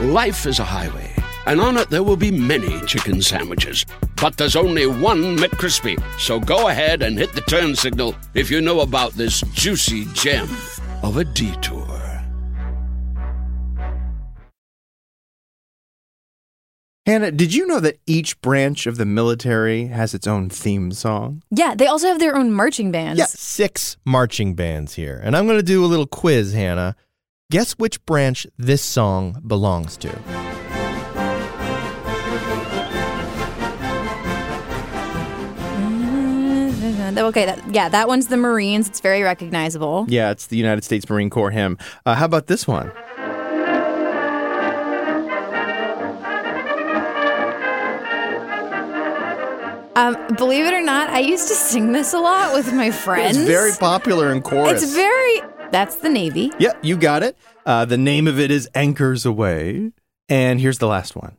Life is a highway, and on it there will be many chicken sandwiches. But there's only one McCrispy. So go ahead and hit the turn signal if you know about this juicy gem of a detour. Hannah, did you know that each branch of the military has its own theme song? Yeah, they also have their own marching bands. Yeah, six marching bands here. And I'm going to do a little quiz, Hannah. Guess which branch this song belongs to. Okay, that, yeah, that one's the Marines. It's very recognizable. Yeah, it's the United States Marine Corps hymn. Uh, how about this one? Um, believe it or not, I used to sing this a lot with my friends. It's very popular in chorus. It's very. That's the Navy. Yep, you got it. Uh, the name of it is Anchors Aweigh. And here's the last one.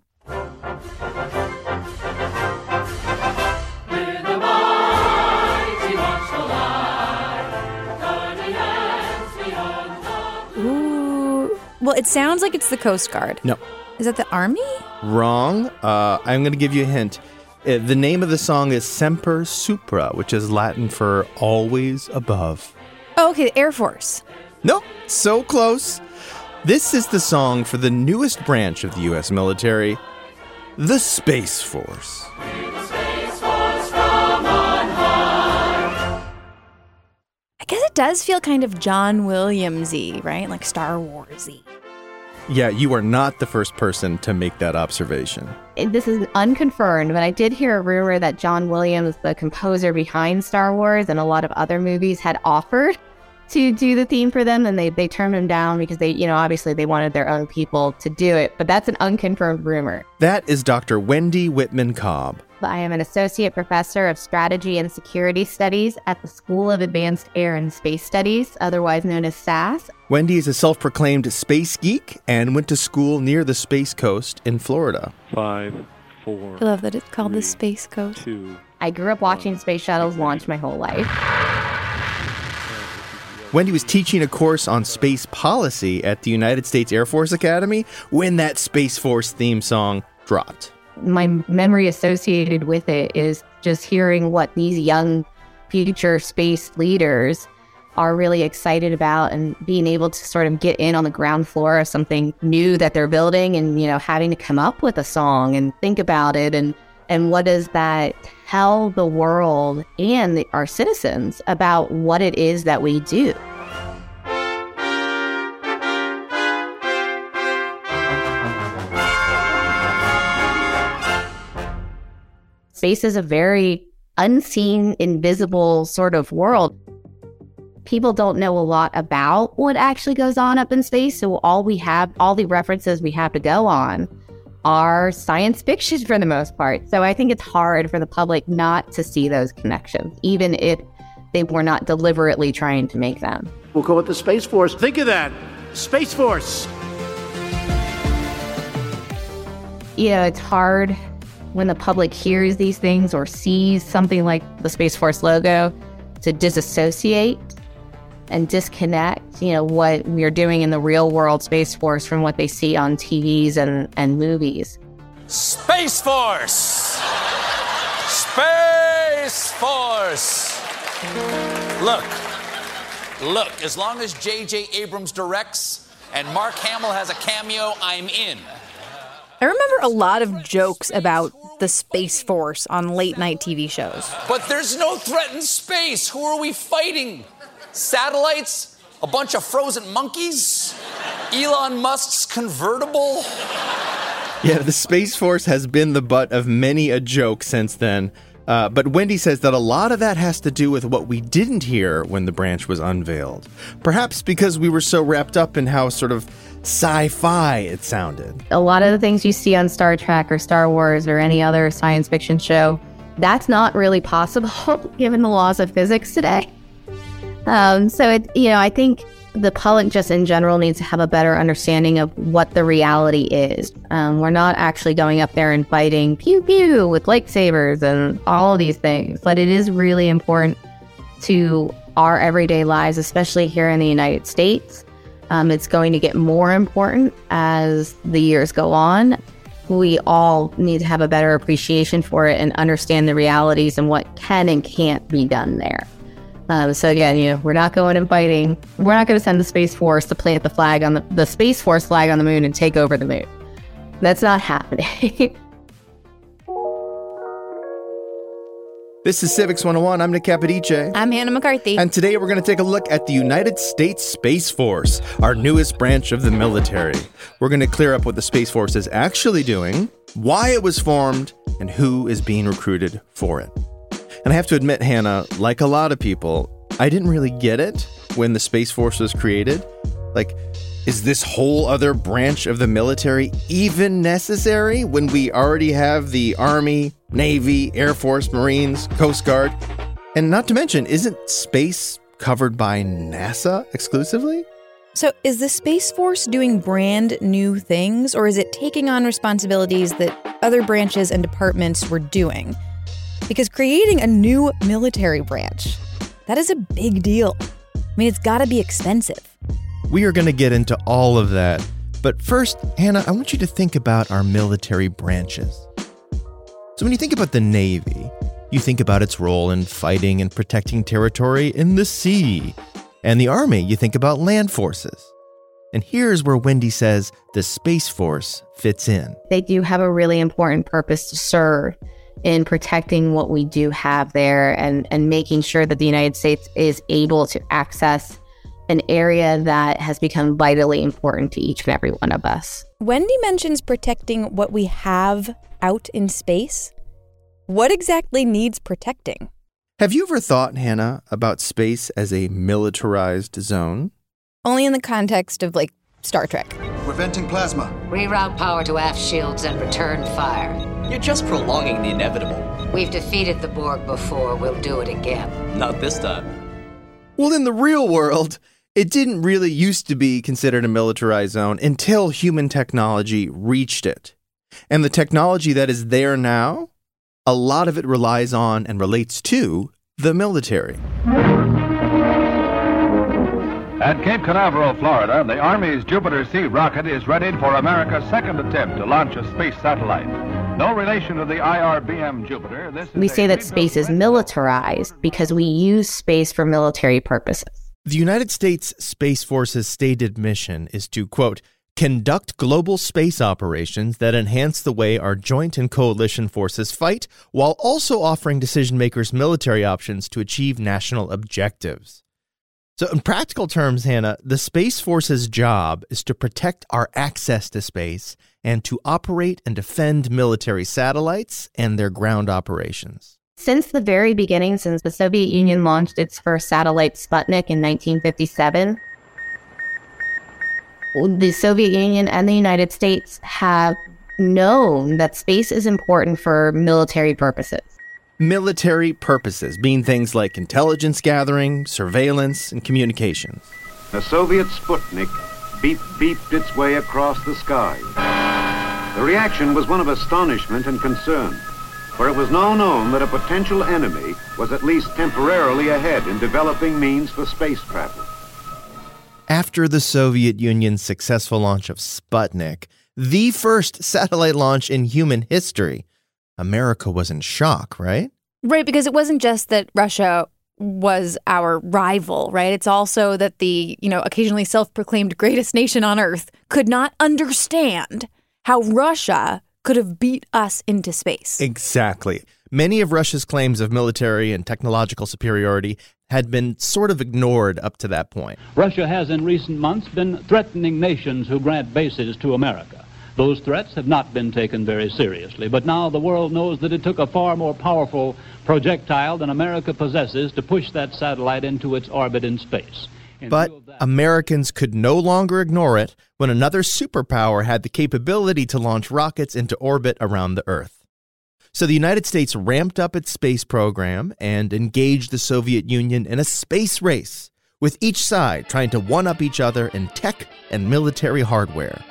Ooh. Well, it sounds like it's the Coast Guard. No, Is that the Army? wrong. Uh, I'm going to give you a hint. Uh, the name of the song is Semper Supra, which is Latin for always above. Oh, okay, the Air Force. No, so close. This is the song for the newest branch of the U.S. military, the Space Force. I guess it does feel kind of John Williamsy, right? Like Star Warsy. Yeah, you are not the first person to make that observation. This is unconfirmed, but I did hear a rumor that John Williams, the composer behind Star Wars and a lot of other movies, had offered to do the theme for them and they, they turned him down because they, you know, obviously they wanted their own people to do it. But that's an unconfirmed rumor. That is Dr. Wendy Whitman Cobb. I am an associate professor of strategy and security studies at the School of Advanced Air and Space Studies, otherwise known as SAS. Wendy is a self proclaimed space geek and went to school near the Space Coast in Florida. Five, four, I love that it's called the Space Coast. two. I grew up watching space shuttles launch my whole life. Wendy was teaching a course on space policy at the United States Air Force Academy when that Space Force theme song dropped. my memory associated with it is just hearing what these young future space leaders are really excited about and being able to sort of get in on the ground floor of something new that they're building and you know having to come up with a song and think about it and and what does that tell the world and the, our citizens about what it is that we do space is a very unseen, invisible sort of world. People don't know a lot about what actually goes on up in space. So, all we have, all the references we have to go on are science fiction for the most part. So, I think it's hard for the public not to see those connections, even if they were not deliberately trying to make them. We'll call it the Space Force. Think of that Space Force. you know, it's hard when the public hears these things or sees something like the Space Force logo to disassociate and disconnect, you know, what we're doing in the real world Space Force from what they see on TVs and, and movies. Space Force! Space Force! Look, look, as long as J.J. Abrams directs and Mark Hamill has a cameo, I'm in. I remember a lot of jokes about the Space Force on late night TV shows. But there's no threat in space. Who are we fighting? Satellites? A bunch of frozen monkeys? Elon Musk's convertible? Yeah, the Space Force has been the butt of many a joke since then. Uh, but Wendy says that a lot of that has to do with what we didn't hear when the branch was unveiled. Perhaps because we were so wrapped up in how sort of sci fi it sounded. A lot of the things you see on Star Trek or Star Wars or any other science fiction show, that's not really possible given the laws of physics today. Um, so, it, you know, I think the public just in general needs to have a better understanding of what the reality is. Um, we're not actually going up there and fighting pew pew with lightsabers and all of these things, but it is really important to our everyday lives, especially here in the United States. Um, it's going to get more important as the years go on. We all need to have a better appreciation for it and understand the realities and what can and can't be done there. Um, so again, you know, we're not going and fighting. We're not going to send the Space Force to plant the flag on the, the Space Force flag on the moon and take over the moon. That's not happening. This is Civics 101. I'm Nick Capodice. I'm Hannah McCarthy. And today we're going to take a look at the United States Space Force, our newest branch of the military. We're going to clear up what the Space Force is actually doing, why it was formed, and who is being recruited for it. And I have to admit, Hannah, like a lot of people, I didn't really get it when the Space Force was created. Like, is this whole other branch of the military even necessary when we already have the Army, Navy, Air Force, Marines, Coast Guard? And not to mention, isn't space covered by NASA exclusively? So, is the Space Force doing brand new things, or is it taking on responsibilities that other branches and departments were doing? Because creating a new military branch, that is a big deal. I mean, it's got to be expensive. We are going to get into all of that. But first, Hannah, I want you to think about our military branches. So, when you think about the Navy, you think about its role in fighting and protecting territory in the sea. And the Army, you think about land forces. And here's where Wendy says the Space Force fits in. they do have a really important purpose to serve in protecting what we do have there and, and making sure that the United States is able to access an area that has become vitally important to each and every one of us. Wendy mentions protecting what we have out in space. What exactly needs protecting? Have you ever thought, Hannah, about space as a militarized zone? Only in the context of like Star Trek. We're venting plasma. Reroute power to aft shields and return fire. You're just prolonging the inevitable. We've defeated the Borg before. We'll do it again. Not this time. Well, in the real world, it didn't really used to be considered a militarized zone until human technology reached it. And the technology that is there now, a lot of it relies on and relates to the military. At Cape Canaveral, Florida, the Army's Jupiter C rocket is ready for America's second attempt to launch a space satellite. No relation to the IRBM Jupiter. This We say that space is militarized because we use space for military purposes. The United States Space Force's stated mission is to, quote, conduct global space operations that enhance the way our joint and coalition forces fight while also offering decision makers military options to achieve national objectives. So, in practical terms, Hannah, the Space Force's job is to protect our access to space and to operate and defend military satellites and their ground operations. Since the very beginning, since the Soviet Union launched its first satellite Sputnik in 1957, the Soviet Union and the United States have known that space is important for military purposes. Military purposes being things like intelligence gathering, surveillance, and communications. The Soviet Sputnik beep beeped its way across the sky. The reaction was one of astonishment and concern, for it was now known that a potential enemy was at least temporarily ahead in developing means for space travel. After the Soviet Union's successful launch of Sputnik, the first satellite launch in human history, America was in shock, right? Right, because it wasn't just that Russia was our rival, right? It's also that the, you know, occasionally self-proclaimed greatest nation on earth could not understand how Russia could have beat us into space. Exactly. Many of Russia's claims of military and technological superiority had been sort of ignored up to that point. Russia has in recent months been threatening nations who grant bases to America. Those threats have not been taken very seriously, but now the world knows that it took a far more powerful projectile than America possesses to push that satellite into its orbit in space. But Americans could no longer ignore it when another superpower had the capability to launch rockets into orbit around the Earth. So the United States ramped up its space program and engaged the Soviet Union in a space race, with each side trying to one up each other in tech and military hardware.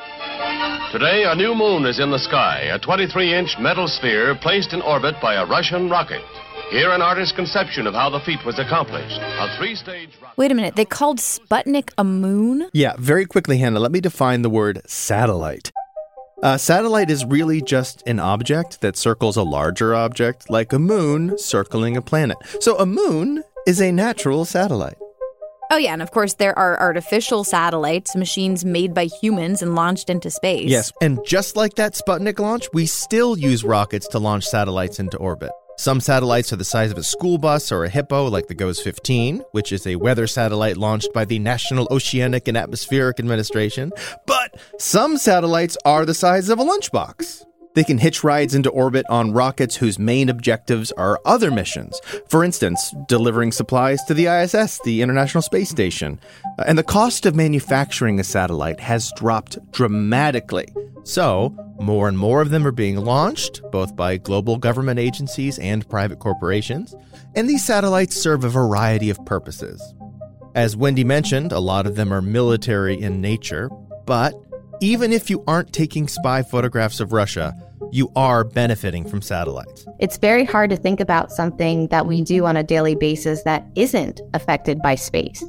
Today, a new moon is in the sky, a 23 inch metal sphere placed in orbit by a Russian rocket. Here, an artist's conception of how the feat was accomplished. A three stage. Rocket. Wait a minute, they called Sputnik a moon? Yeah, very quickly, Hannah, let me define the word satellite. A satellite is really just an object that circles a larger object, like a moon circling a planet. So a moon is a natural satellite. Oh, yeah, and of course, there are artificial satellites, machines made by humans and launched into space. Yes, and just like that Sputnik launch, we still use rockets to launch satellites into orbit. Some satellites are the size of a school bus or a hippo, like the GOES 15, which is a weather satellite launched by the National Oceanic and Atmospheric Administration. But some satellites are the size of a lunchbox. They can hitch rides into orbit on rockets whose main objectives are other missions. For instance, delivering supplies to the ISS, the International Space Station. Uh, and the cost of manufacturing a satellite has dropped dramatically. So, more and more of them are being launched, both by global government agencies and private corporations. And these satellites serve a variety of purposes. As Wendy mentioned, a lot of them are military in nature, but even if you aren't taking spy photographs of Russia, you are benefiting from satellites. It's very hard to think about something that we do on a daily basis that isn't affected by space.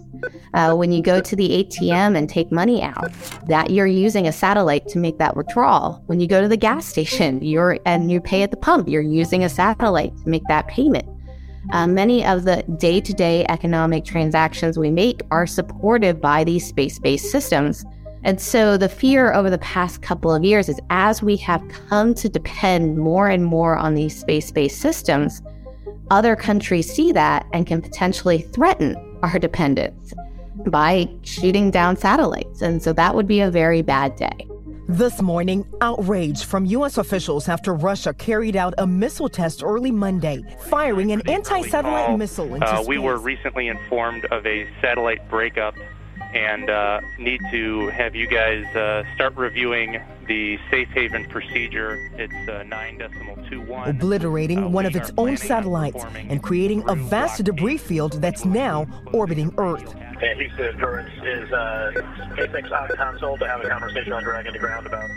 Uh, when you go to the ATM and take money out, that you're using a satellite to make that withdrawal. When you go to the gas station, you're and you pay at the pump, you're using a satellite to make that payment. Uh, many of the day to day economic transactions we make are supported by these space based systems. And so the fear over the past couple of years is as we have come to depend more and more on these space based systems, other countries see that and can potentially threaten our dependence by shooting down satellites. And so that would be a very bad day. This morning, outrage from U.S. officials after Russia carried out a missile test early Monday, firing an anti satellite missile into uh, space. We were recently informed of a satellite breakup and uh, need to have you guys uh, start reviewing the safe haven procedure. It's uh, 9 decimal 21. obliterating one of its own satellites and creating a vast debris field that's now orbiting Earth. And Houston Occurrence is uh, SpaceX on console to have a conversation on Dragon to Ground about.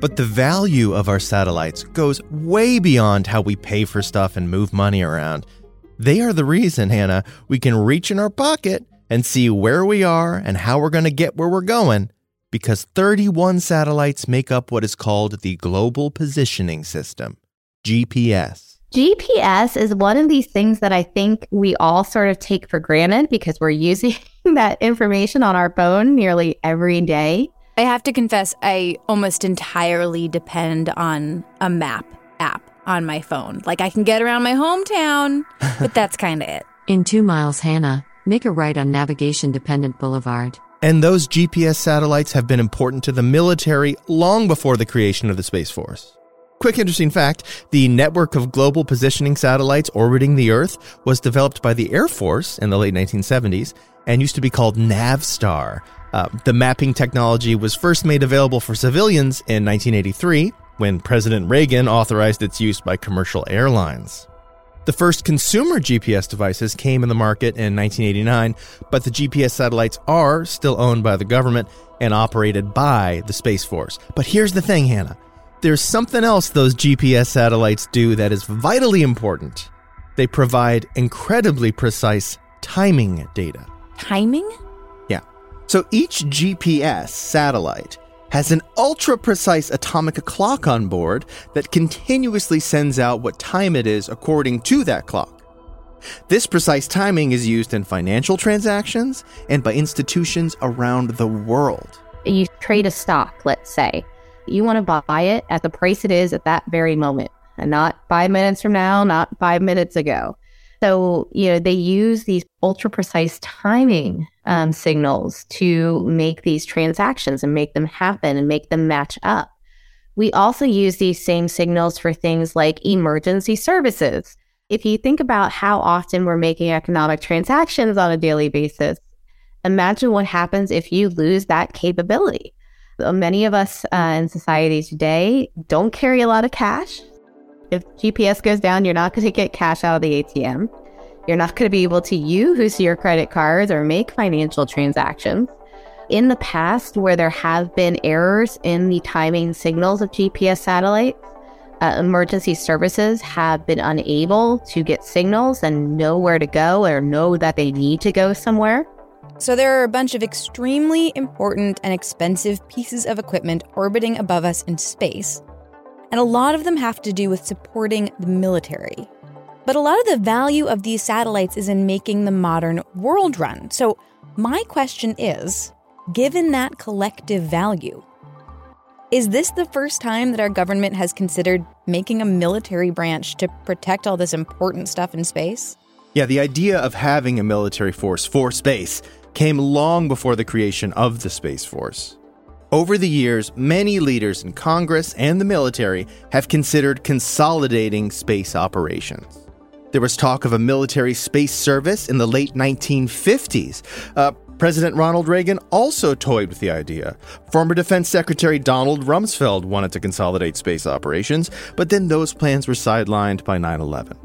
But the value of our satellites goes way beyond how we pay for stuff and move money around. They are the reason, Hannah, we can reach in our pocket and see where we are and how we're going to get where we're going because 31 satellites make up what is called the Global Positioning System, GPS. GPS is one of these things that I think we all sort of take for granted because we're using that information on our phone nearly every day. I have to confess, I almost entirely depend on a map app on my phone. Like I can get around my hometown, but that's kind of it. In two miles, Hannah, make a right on navigation dependent boulevard. And those GPS satellites have been important to the military long before the creation of the Space Force. Quick interesting fact the network of global positioning satellites orbiting the Earth was developed by the Air Force in the late 1970s and used to be called Navstar. Uh, the mapping technology was first made available for civilians in 1983 when President Reagan authorized its use by commercial airlines. The first consumer GPS devices came in the market in 1989, but the GPS satellites are still owned by the government and operated by the Space Force. But here's the thing, Hannah. There's something else those GPS satellites do that is vitally important. They provide incredibly precise timing data. Timing? Yeah. So each GPS satellite has an ultra precise atomic clock on board that continuously sends out what time it is according to that clock. This precise timing is used in financial transactions and by institutions around the world. You trade a stock, let's say. You want to buy it at the price it is at that very moment, and not five minutes from now, not five minutes ago. So, you know, they use these ultra precise timing um, signals to make these transactions and make them happen and make them match up. We also use these same signals for things like emergency services. if you think about how often we're making economic transactions on a daily basis, imagine what happens if you lose that capability. Many of us uh, in society today don't carry a lot of cash. If GPS goes down, you're not going to get cash out of the ATM. You're not going to be able to use your credit cards or make financial transactions. In the past, where there have been errors in the timing signals of GPS satellites, uh, emergency services have been unable to get signals and know where to go or know that they need to go somewhere. So, there are a bunch of extremely important and expensive pieces of equipment orbiting above us in space. And a lot of them have to do with supporting the military. But a lot of the value of these satellites is in making the modern world run. So, my question is given that collective value, is this the first time that our government has considered making a military branch to protect all this important stuff in space? Yeah, the idea of having a military force for space came long before the creation of the Space Force. Over the years, many leaders in Congress and the military have considered consolidating space operations. There was talk of a military space service in the late 1950s. Uh, President Ronald Reagan also toyed with the idea. Former Defense Secretary Donald Rumsfeld wanted to consolidate space operations, but then those plans were sidelined by 9 11.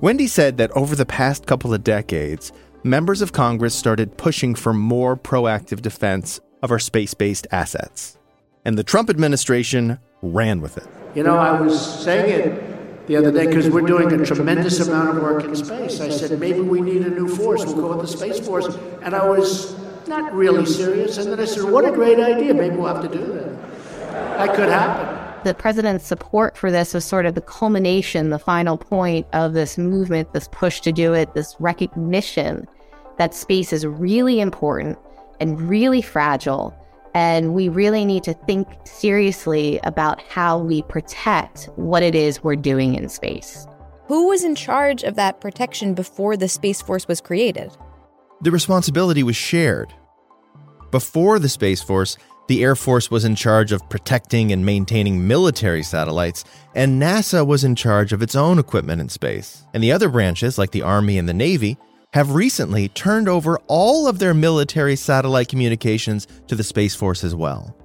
Wendy said that over the past couple of decades, members of Congress started pushing for more proactive defense of our space based assets. And the Trump administration ran with it. You know, I was saying it the other day because we're doing a tremendous amount of work in space. I said, maybe we need a new force. We'll go with the Space Force. And I was not really serious. And then I said, what a great idea. Maybe we'll have to do that. That could happen the president's support for this was sort of the culmination, the final point of this movement, this push to do it, this recognition that space is really important and really fragile. And we really need to think seriously about how we protect what it is we're doing in space. Who was in charge of that protection before the Space Force was created? The responsibility was shared. Before the Space Force, the Air Force was in charge of protecting and maintaining military satellites, and NASA was in charge of its own equipment in space. And the other branches, like the Army and the Navy, have recently turned over all of their military satellite communications to the Space Force as well.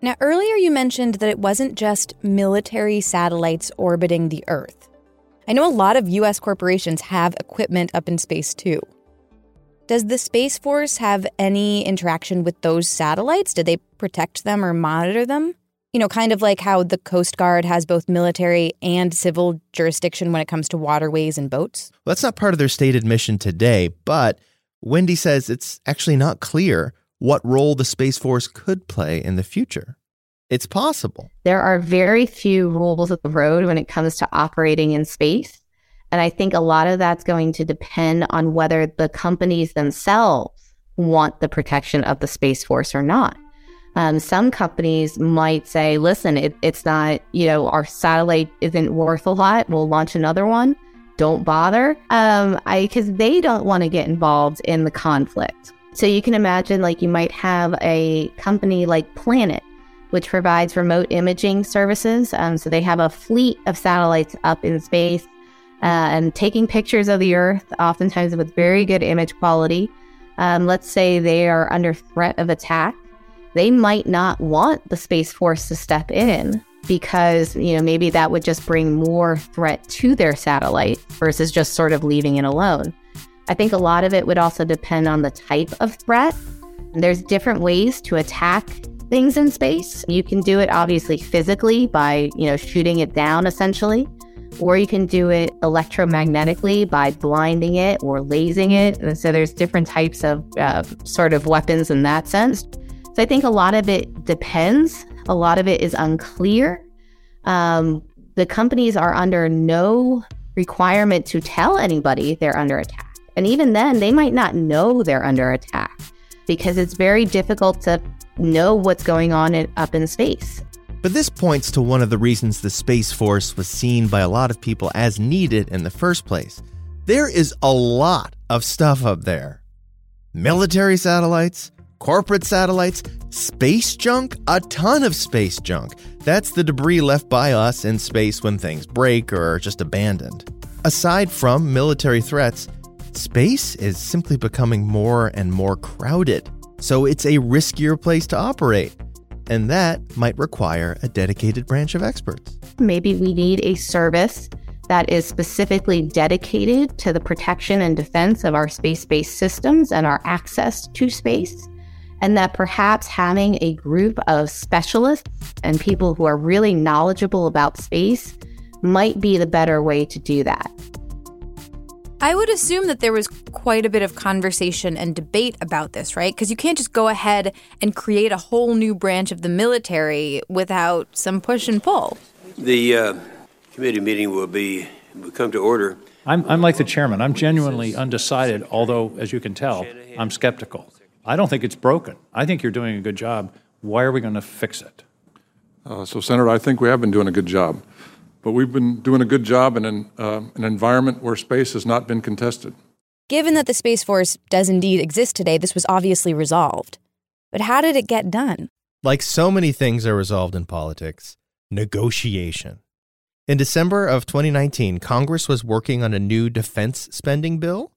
Now, earlier you mentioned that it wasn't just military satellites orbiting the Earth. I know a lot of US corporations have equipment up in space too. Does the Space Force have any interaction with those satellites? Do they protect them or monitor them? You know, kind of like how the Coast Guard has both military and civil jurisdiction when it comes to waterways and boats? Well, that's not part of their stated mission today, but Wendy says it's actually not clear what role the Space Force could play in the future. It's possible. There are very few rules of the road when it comes to operating in space. And I think a lot of that's going to depend on whether the companies themselves want the protection of the Space Force or not. Um, some companies might say, listen, it, it's not, you know, our satellite isn't worth a lot. We'll launch another one. Don't bother. Um, cause they don't want to get involved in the conflict. So you can imagine like you might have a company like Planet, which provides remote imaging services. Um, so they have a fleet of satellites up in space uh, and taking pictures of the Earth, oftentimes with very good image quality. Um, let's say they are under threat of attack they might not want the Space Force to step in because, you know, maybe that would just bring more threat to their satellite versus just sort of leaving it alone. I think a lot of it would also depend on the type of threat. There's different ways to attack things in space. You can do it obviously physically by, you know, shooting it down essentially, or you can do it electromagnetically by blinding it or lasing it. And so there's different types of uh, sort of weapons in that sense. So I think a lot of it depends. A lot of it is unclear. Um, the companies are under no requirement to tell anybody they're under attack. And even then, they might not know they're under attack because it's very difficult to know what's going on in, up in space. But this points to one of the reasons the Space Force was seen by a lot of people as needed in the first place. There is a lot of stuff up there military satellites, corporate satellites, space junk, a ton of space junk. That's the debris left by us in space when things break or are just abandoned. aside from military threats, space is simply becoming more and more crowded. So it's a riskier place to operate. And that might require a dedicated branch of experts. Maybe we need a service that is specifically dedicated to the protection and defense of our space based systems and our access to space. And that perhaps having a group of specialists and people who are really knowledgeable about space might be the better way to do that. I would assume that there was quite a bit of conversation and debate about this, right? Because you can't just go ahead and create a whole new branch of the military without some push and pull. The uh, committee meeting will be will come to order. I'm, I'm like the chairman. I'm genuinely undecided, although, as you can tell, I'm skeptical. I don't think it's broken. I think you're doing a good job. Why are we going to fix it? Uh, so, Senator, I think we have been doing a good job. But we've been doing a good job in an, uh, an environment where space has not been contested. Given that the Space Force does indeed exist today, this was obviously resolved. But how did it get done? Like so many things are resolved in politics, negotiation. In December of 2019, Congress was working on a new defense spending bill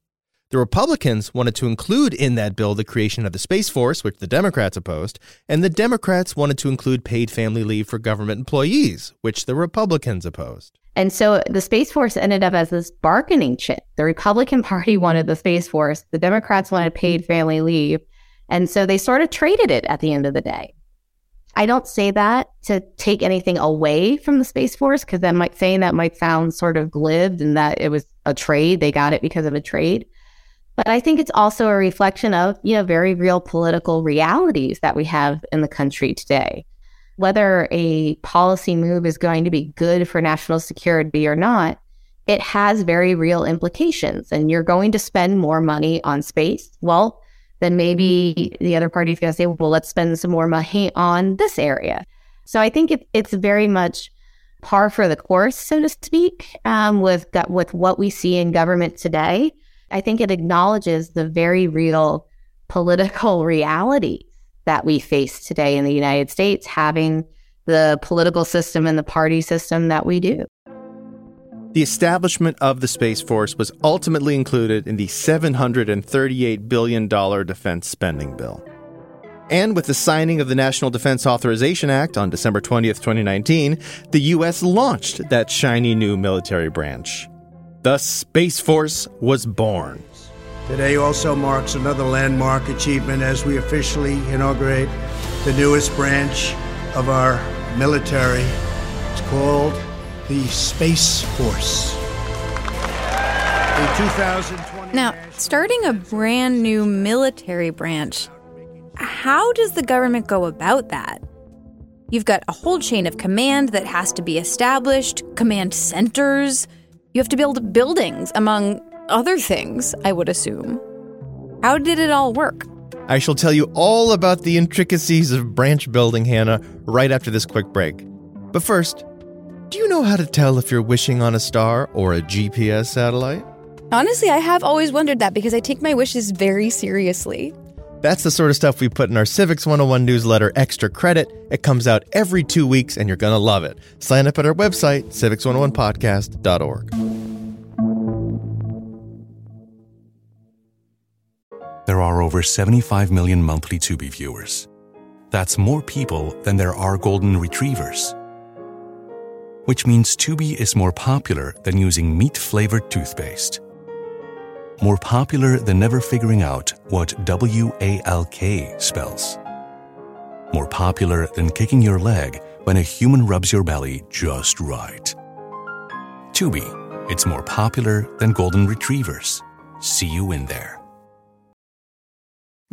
the Republicans wanted to include in that bill the creation of the Space Force, which the Democrats opposed, and the Democrats wanted to include paid family leave for government employees, which the Republicans opposed. And so the Space Force ended up as this bargaining chip. The Republican Party wanted the Space Force, the Democrats wanted paid family leave. And so they sort of traded it at the end of the day. I don't say that to take anything away from the Space Force because that might saying that might sound sort of glib and that it was a trade. They got it because of a trade. But I think it's also a reflection of, you know, very real political realities that we have in the country today. Whether a policy move is going to be good for national security or not, it has very real implications. And you're going to spend more money on space. Well, then maybe the other party is going to say, well, let's spend some more money on this area. So I think it, it's very much par for the course, so to speak, um, with with what we see in government today. I think it acknowledges the very real political reality that we face today in the United States, having the political system and the party system that we do. The establishment of the Space Force was ultimately included in the $738 billion defense spending bill. And with the signing of the National Defense Authorization Act on December 20th, 2019, the U.S. launched that shiny new military branch. The Space Force was born. Today also marks another landmark achievement as we officially inaugurate the newest branch of our military. It's called the Space Force. Now, starting a brand new military branch, how does the government go about that? You've got a whole chain of command that has to be established, command centers. You have to build buildings, among other things, I would assume. How did it all work? I shall tell you all about the intricacies of branch building, Hannah, right after this quick break. But first, do you know how to tell if you're wishing on a star or a GPS satellite? Honestly, I have always wondered that because I take my wishes very seriously. That's the sort of stuff we put in our Civics 101 newsletter, Extra Credit. It comes out every two weeks, and you're going to love it. Sign up at our website, civics101podcast.org. There are over 75 million monthly Tubi viewers. That's more people than there are golden retrievers. Which means Tubi is more popular than using meat flavored toothpaste more popular than never figuring out what W A L K spells. More popular than kicking your leg when a human rubs your belly just right. Tubi, it's more popular than golden retrievers. See you in there.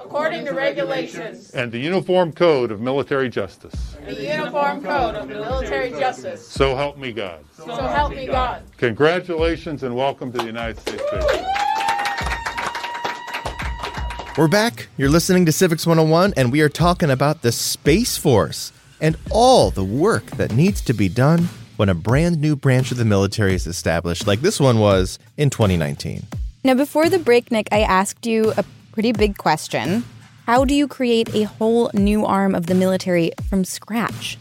According to regulations and the Uniform Code of Military Justice. and the Uniform Code of Military Justice. So help me God. So help me God. Congratulations and welcome to the United States Navy. We're back. You're listening to Civics 101, and we are talking about the Space Force and all the work that needs to be done when a brand new branch of the military is established, like this one was in 2019. Now, before the break, Nick, I asked you a pretty big question. How do you create a whole new arm of the military from scratch?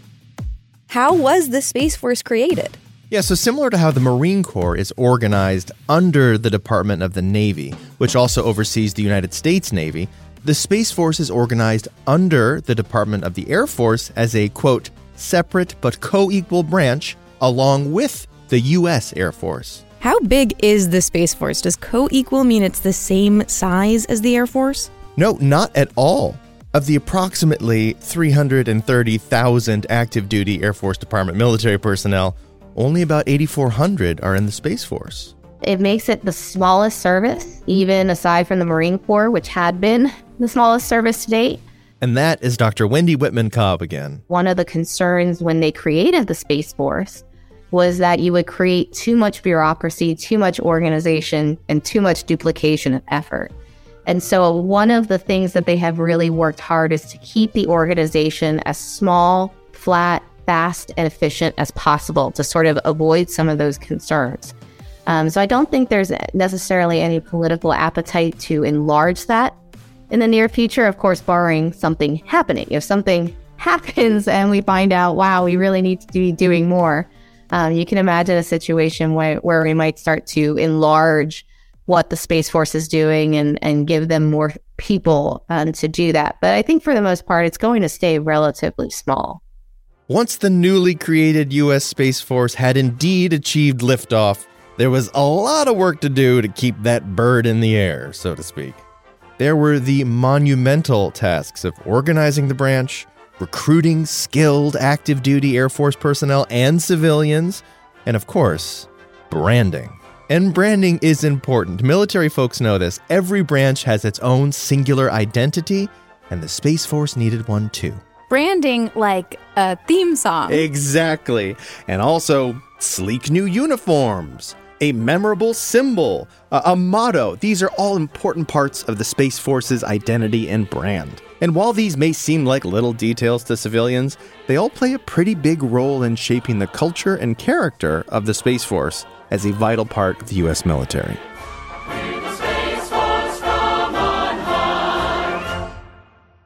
How was the Space Force created? Yeah, so similar to how the Marine Corps is organized under the Department of the Navy, which also oversees the United States Navy, the Space Force is organized under the Department of the Air Force as a, quote, separate but co equal branch along with the U.S. Air Force. How big is the Space Force? Does co equal mean it's the same size as the Air Force? No, not at all. Of the approximately 330,000 active duty Air Force Department military personnel, only about 8,400 are in the Space Force. It makes it the smallest service, even aside from the Marine Corps, which had been the smallest service to date. And that is Dr. Wendy Whitman Cobb again. One of the concerns when they created the Space Force was that you would create too much bureaucracy, too much organization, and too much duplication of effort. And so, one of the things that they have really worked hard is to keep the organization as small, flat, fast, and efficient as possible to sort of avoid some of those concerns. Um, so, I don't think there's necessarily any political appetite to enlarge that in the near future, of course, barring something happening. If something happens and we find out, wow, we really need to be doing more, um, you can imagine a situation where, where we might start to enlarge what the Space Force is doing and, and give them more people um, to do that. But I think for the most part, it's going to stay relatively small. Once the newly created U.S. Space Force had indeed achieved liftoff, there was a lot of work to do to keep that bird in the air, so to speak. There were the monumental tasks of organizing the branch, recruiting skilled active duty Air Force personnel and civilians, and of course, branding. And branding is important. Military folks know this. Every branch has its own singular identity, and the Space Force needed one too. Branding like a theme song. Exactly. And also sleek new uniforms, a memorable symbol, a, a motto. These are all important parts of the Space Force's identity and brand. And while these may seem like little details to civilians, they all play a pretty big role in shaping the culture and character of the Space Force as a vital part of the U.S. military.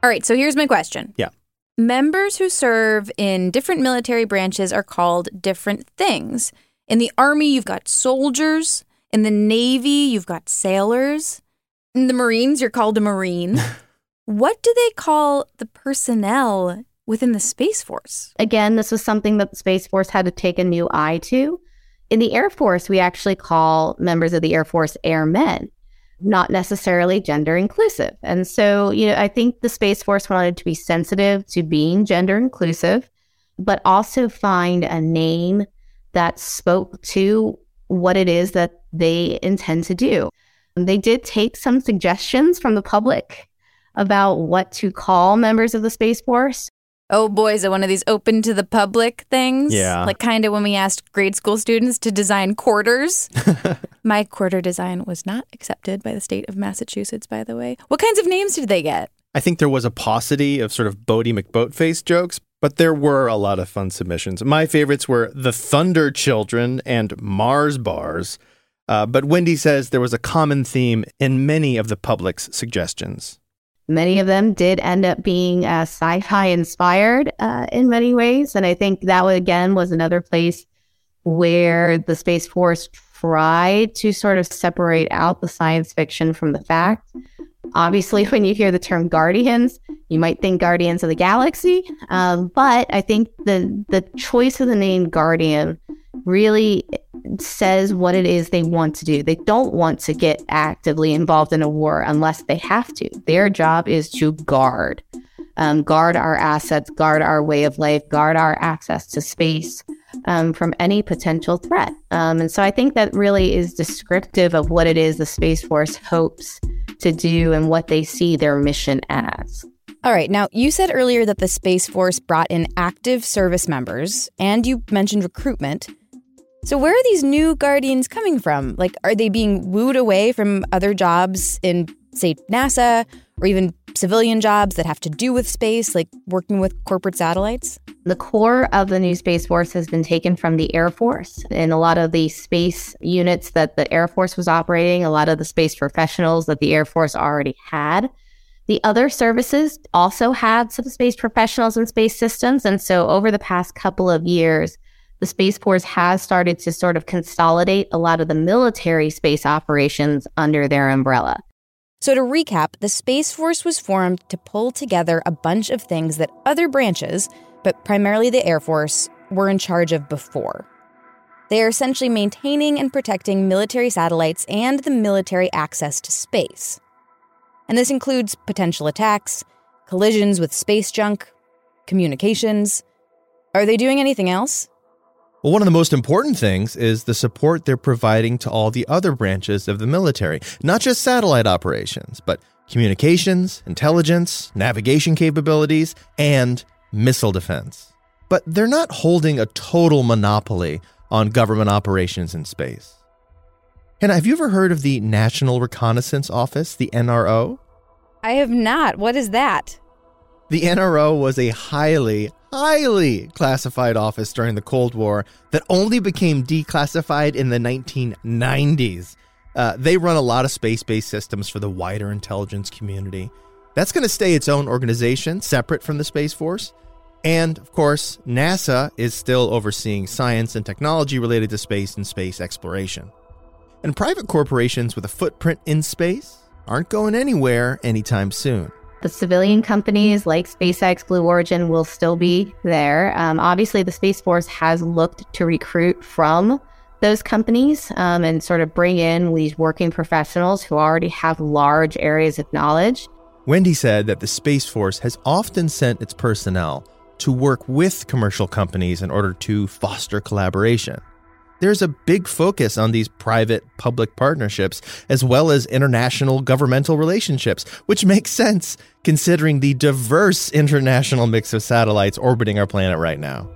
All right, so here's my question. Yeah. Members who serve in different military branches are called different things. In the Army, you've got soldiers. In the Navy, you've got sailors. In the Marines, you're called a Marine. what do they call the personnel within the Space Force? Again, this was something that the Space Force had to take a new eye to. In the Air Force, we actually call members of the Air Force airmen, not necessarily gender inclusive. And so, you know, I think the Space Force wanted to be sensitive to being gender inclusive, but also find a name that spoke to what it is that they intend to do. They did take some suggestions from the public about what to call members of the Space Force. Oh boy, is it one of these open to the public things? Yeah. Like kind of when we asked grade school students to design quarters. My quarter design was not accepted by the state of Massachusetts, by the way. What kinds of names did they get? I think there was a paucity of sort of Boaty McBoatface jokes, but there were a lot of fun submissions. My favorites were the Thunder Children and Mars Bars. Uh, but Wendy says there was a common theme in many of the public's suggestions. Many of them did end up being uh, sci-fi inspired uh, in many ways, and I think that again was another place where the Space Force tried to sort of separate out the science fiction from the fact. Obviously, when you hear the term Guardians, you might think Guardians of the Galaxy, um, but I think the the choice of the name Guardian really says what it is they want to do. They don't want to get actively involved in a war unless they have to. Their job is to guard, um, guard our assets, guard our way of life, guard our access to space um, from any potential threat. Um, and so I think that really is descriptive of what it is the Space Force hopes to do and what they see their mission as. All right. Now, you said earlier that the Space Force brought in active service members, and you mentioned recruitment. So, where are these new Guardians coming from? Like, are they being wooed away from other jobs in, say, NASA or even civilian jobs that have to do with space, like working with corporate satellites? The core of the new Space Force has been taken from the Air Force. And a lot of the space units that the Air Force was operating, a lot of the space professionals that the Air Force already had. The other services also had some space professionals and space systems. And so over the past couple of years, the Space Force has started to sort of consolidate a lot of the military space operations under their umbrella. So, to recap, the Space Force was formed to pull together a bunch of things that other branches, but primarily the Air Force, were in charge of before. They are essentially maintaining and protecting military satellites and the military access to space. And this includes potential attacks, collisions with space junk, communications. Are they doing anything else? Well, one of the most important things is the support they're providing to all the other branches of the military, not just satellite operations, but communications, intelligence, navigation capabilities, and missile defense. But they're not holding a total monopoly on government operations in space. And have you ever heard of the National Reconnaissance Office, the NRO? I have not. What is that? The NRO was a highly, highly classified office during the Cold War that only became declassified in the 1990s. Uh, they run a lot of space based systems for the wider intelligence community. That's going to stay its own organization, separate from the Space Force. And of course, NASA is still overseeing science and technology related to space and space exploration. And private corporations with a footprint in space aren't going anywhere anytime soon. The civilian companies like SpaceX, Blue Origin will still be there. Um, obviously, the Space Force has looked to recruit from those companies um, and sort of bring in these working professionals who already have large areas of knowledge. Wendy said that the Space Force has often sent its personnel to work with commercial companies in order to foster collaboration there's a big focus on these private public partnerships as well as international governmental relationships, which makes sense considering the diverse international mix of satellites orbiting our planet right now.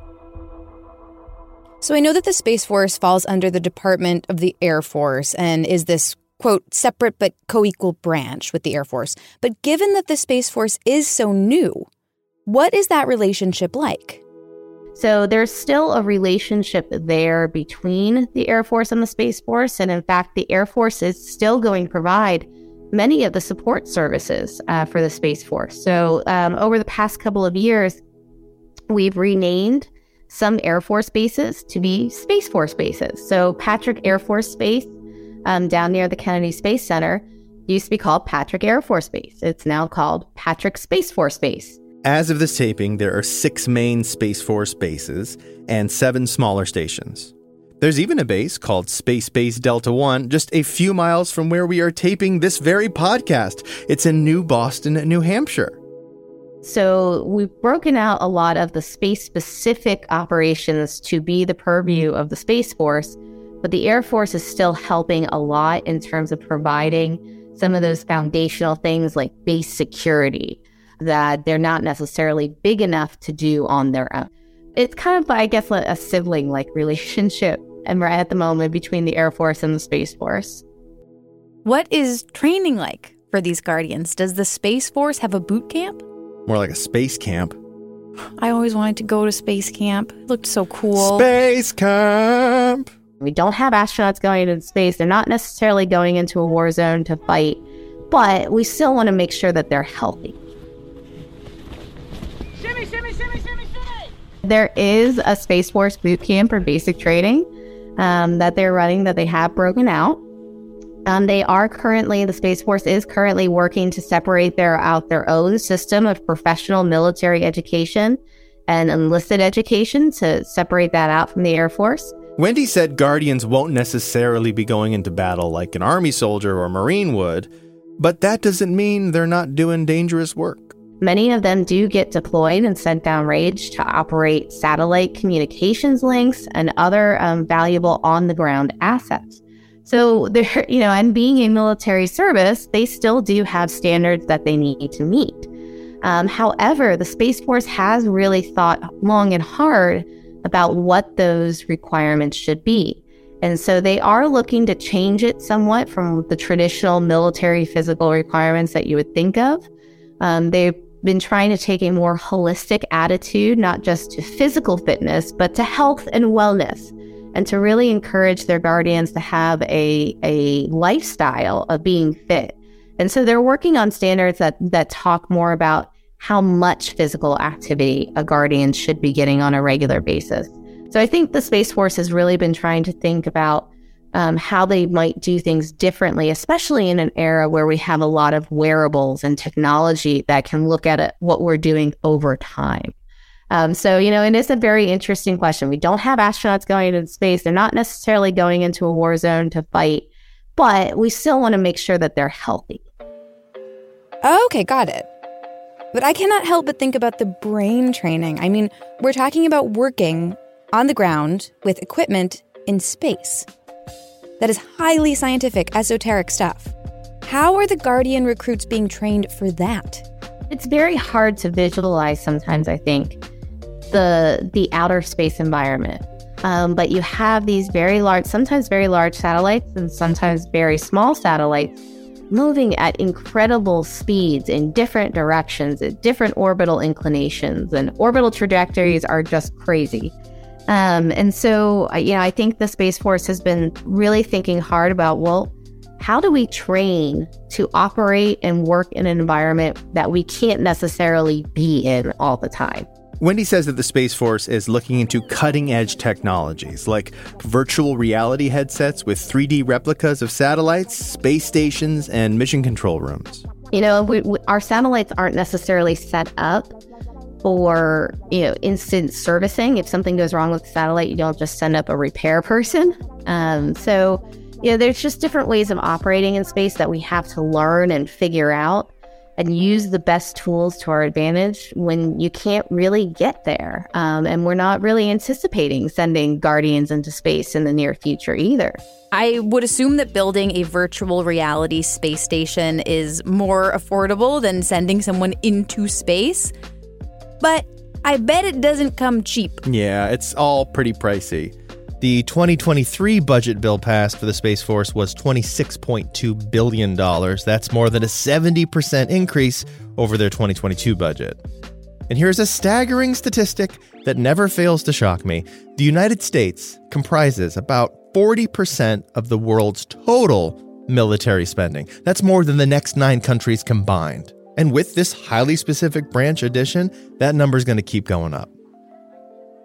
So I know that the Space Force falls under the Department of the Air Force and is this quote separate but co-equal branch with the Air Force. But given that the Space Force is so new, what is that relationship like? So there's still a relationship there between the Air Force and the Space Force. And in fact, the Air Force is still going to provide many of the support services uh, for the Space Force. So um, over the past couple of years, we've renamed some Air Force bases to be Space Force bases. So Patrick Air Force Base um, down near the Kennedy Space Center used to be called Patrick Air Force Base. It's now called Patrick Space Force Base. As of this taping, there are six main Space Force bases and seven smaller stations. There's even a base called Space Base Delta 1 just a few miles from where we are taping this very podcast. It's in New Boston, New Hampshire. So we've broken out a lot of the space specific operations to be the purview of the Space Force, but the Air Force is still helping a lot in terms of providing some of those foundational things like base security that they're not necessarily big enough to do on their own. It's kind of, I guess, a sibling like relationship and right at the moment between the Air Force and the Space Force. What is training like for these Guardians? Does the Space Force have a boot camp? More like a space camp. I always wanted to go to space camp. It looked so cool. Space camp! We don't have astronauts going into space. They're not necessarily going into a war zone to fight, but we still want to make sure that they're healthy. Shimmy, shimmy, shimmy, shimmy. There is a Space Force boot camp for basic training um, that they're running that they have broken out. Um, they are currently, the Space Force is currently working to separate their out their own system of professional military education and enlisted education to separate that out from the Air Force. Wendy said Guardians won't necessarily be going into battle like an Army soldier or Marine would, but that doesn't mean they're not doing dangerous work. Many of them do get deployed and sent downrange to operate satellite communications links and other um, valuable on the ground assets. So they're, you know, and being a military service, they still do have standards that they need to meet. Um, however, the Space Force has really thought long and hard about what those requirements should be. And so they are looking to change it somewhat from the traditional military physical requirements that you would think of. Um, they've been trying to take a more holistic attitude, not just to physical fitness, but to health and wellness, and to really encourage their guardians to have a, a lifestyle of being fit. And so they're working on standards that, that talk more about how much physical activity a guardian should be getting on a regular basis. So I think the Space Force has really been trying to think about um, how they might do things differently, especially in an era where we have a lot of wearables and technology that can look at it, what we're doing over time. Um, so, you know, it is a very interesting question. We don't have astronauts going into space. They're not necessarily going into a war zone to fight, but we still want to make sure that they're healthy. Okay, got it. But I cannot help but think about the brain training. I mean, we're talking about working on the ground with equipment in space. That is highly scientific, esoteric stuff. How are the Guardian recruits being trained for that? It's very hard to visualize sometimes, I think, the the outer space environment. Um, but you have these very large, sometimes very large satellites and sometimes very small satellites moving at incredible speeds in different directions, at different orbital inclinations, and orbital trajectories are just crazy. Um, and so, you know, I think the Space Force has been really thinking hard about, well, how do we train to operate and work in an environment that we can't necessarily be in all the time? Wendy says that the Space Force is looking into cutting edge technologies like virtual reality headsets with 3D replicas of satellites, space stations, and mission control rooms. You know, we, we, our satellites aren't necessarily set up for you know instant servicing. If something goes wrong with the satellite, you don't just send up a repair person. Um, so, you know, there's just different ways of operating in space that we have to learn and figure out and use the best tools to our advantage when you can't really get there. Um, and we're not really anticipating sending Guardians into space in the near future either. I would assume that building a virtual reality space station is more affordable than sending someone into space. But I bet it doesn't come cheap. Yeah, it's all pretty pricey. The 2023 budget bill passed for the Space Force was $26.2 billion. That's more than a 70% increase over their 2022 budget. And here's a staggering statistic that never fails to shock me the United States comprises about 40% of the world's total military spending. That's more than the next nine countries combined. And with this highly specific branch addition, that number is going to keep going up.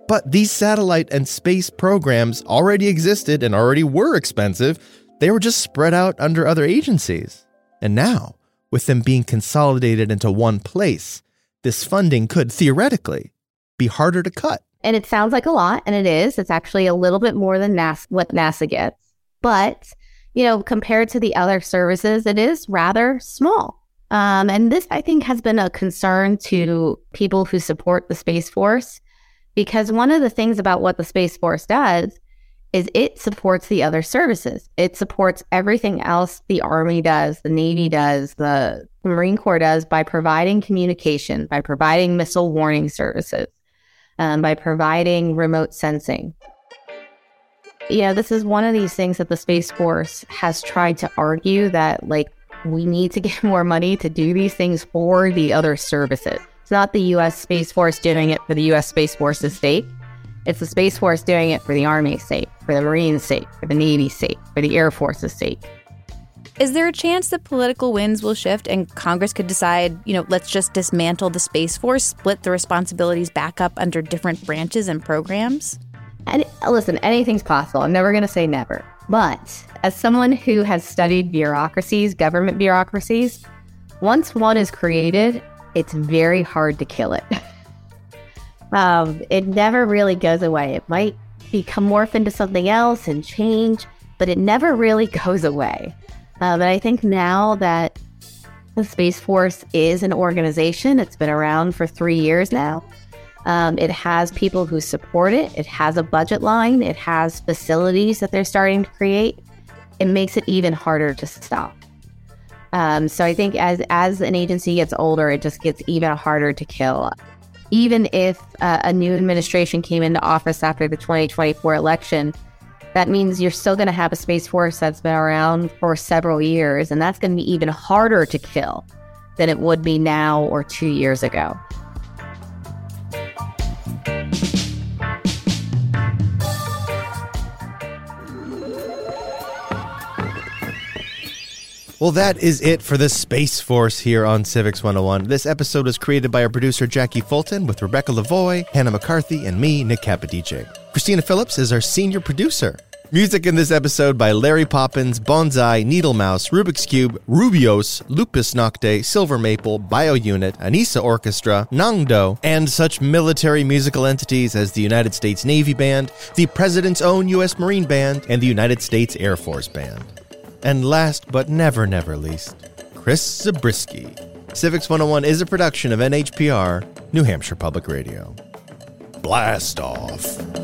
But these satellite and space programs already existed and already were expensive. They were just spread out under other agencies. And now, with them being consolidated into one place, this funding could theoretically be harder to cut. And it sounds like a lot, and it is. It's actually a little bit more than NASA, what NASA gets. But, you know, compared to the other services, it is rather small. Um, and this, I think, has been a concern to people who support the Space Force because one of the things about what the Space Force does is it supports the other services. It supports everything else the Army does, the Navy does, the Marine Corps does by providing communication, by providing missile warning services, um, by providing remote sensing. Yeah, this is one of these things that the Space Force has tried to argue that, like, we need to get more money to do these things for the other services. It's not the US Space Force doing it for the US Space Force's sake. It's the Space Force doing it for the Army's sake, for the Marines' sake, for the Navy's sake, for the Air Force's sake. Is there a chance that political winds will shift and Congress could decide, you know, let's just dismantle the Space Force, split the responsibilities back up under different branches and programs? And listen, anything's possible. I'm never going to say never. But as someone who has studied bureaucracies, government bureaucracies, once one is created, it's very hard to kill it. um, it never really goes away. It might become morph into something else and change, but it never really goes away. But I think now that the Space Force is an organization, it's been around for three years now. Um, it has people who support it. It has a budget line. It has facilities that they're starting to create. It makes it even harder to stop. Um, so I think as as an agency gets older, it just gets even harder to kill. Even if uh, a new administration came into office after the 2024 election, that means you're still going to have a space force that's been around for several years, and that's going to be even harder to kill than it would be now or two years ago. Well, that is it for the Space Force here on Civics 101. This episode was created by our producer Jackie Fulton with Rebecca Lavoie, Hannah McCarthy, and me, Nick Capodice. Christina Phillips is our senior producer. Music in this episode by Larry Poppins, Bonsai, Needle Mouse, Rubik's Cube, Rubios, Lupus Nocte, Silver Maple, BioUnit, Anissa Orchestra, Nangdo, and such military musical entities as the United States Navy Band, the President's own U.S. Marine Band, and the United States Air Force Band. And last but never, never least, Chris Zabriskie. Civics 101 is a production of NHPR, New Hampshire Public Radio. Blast off.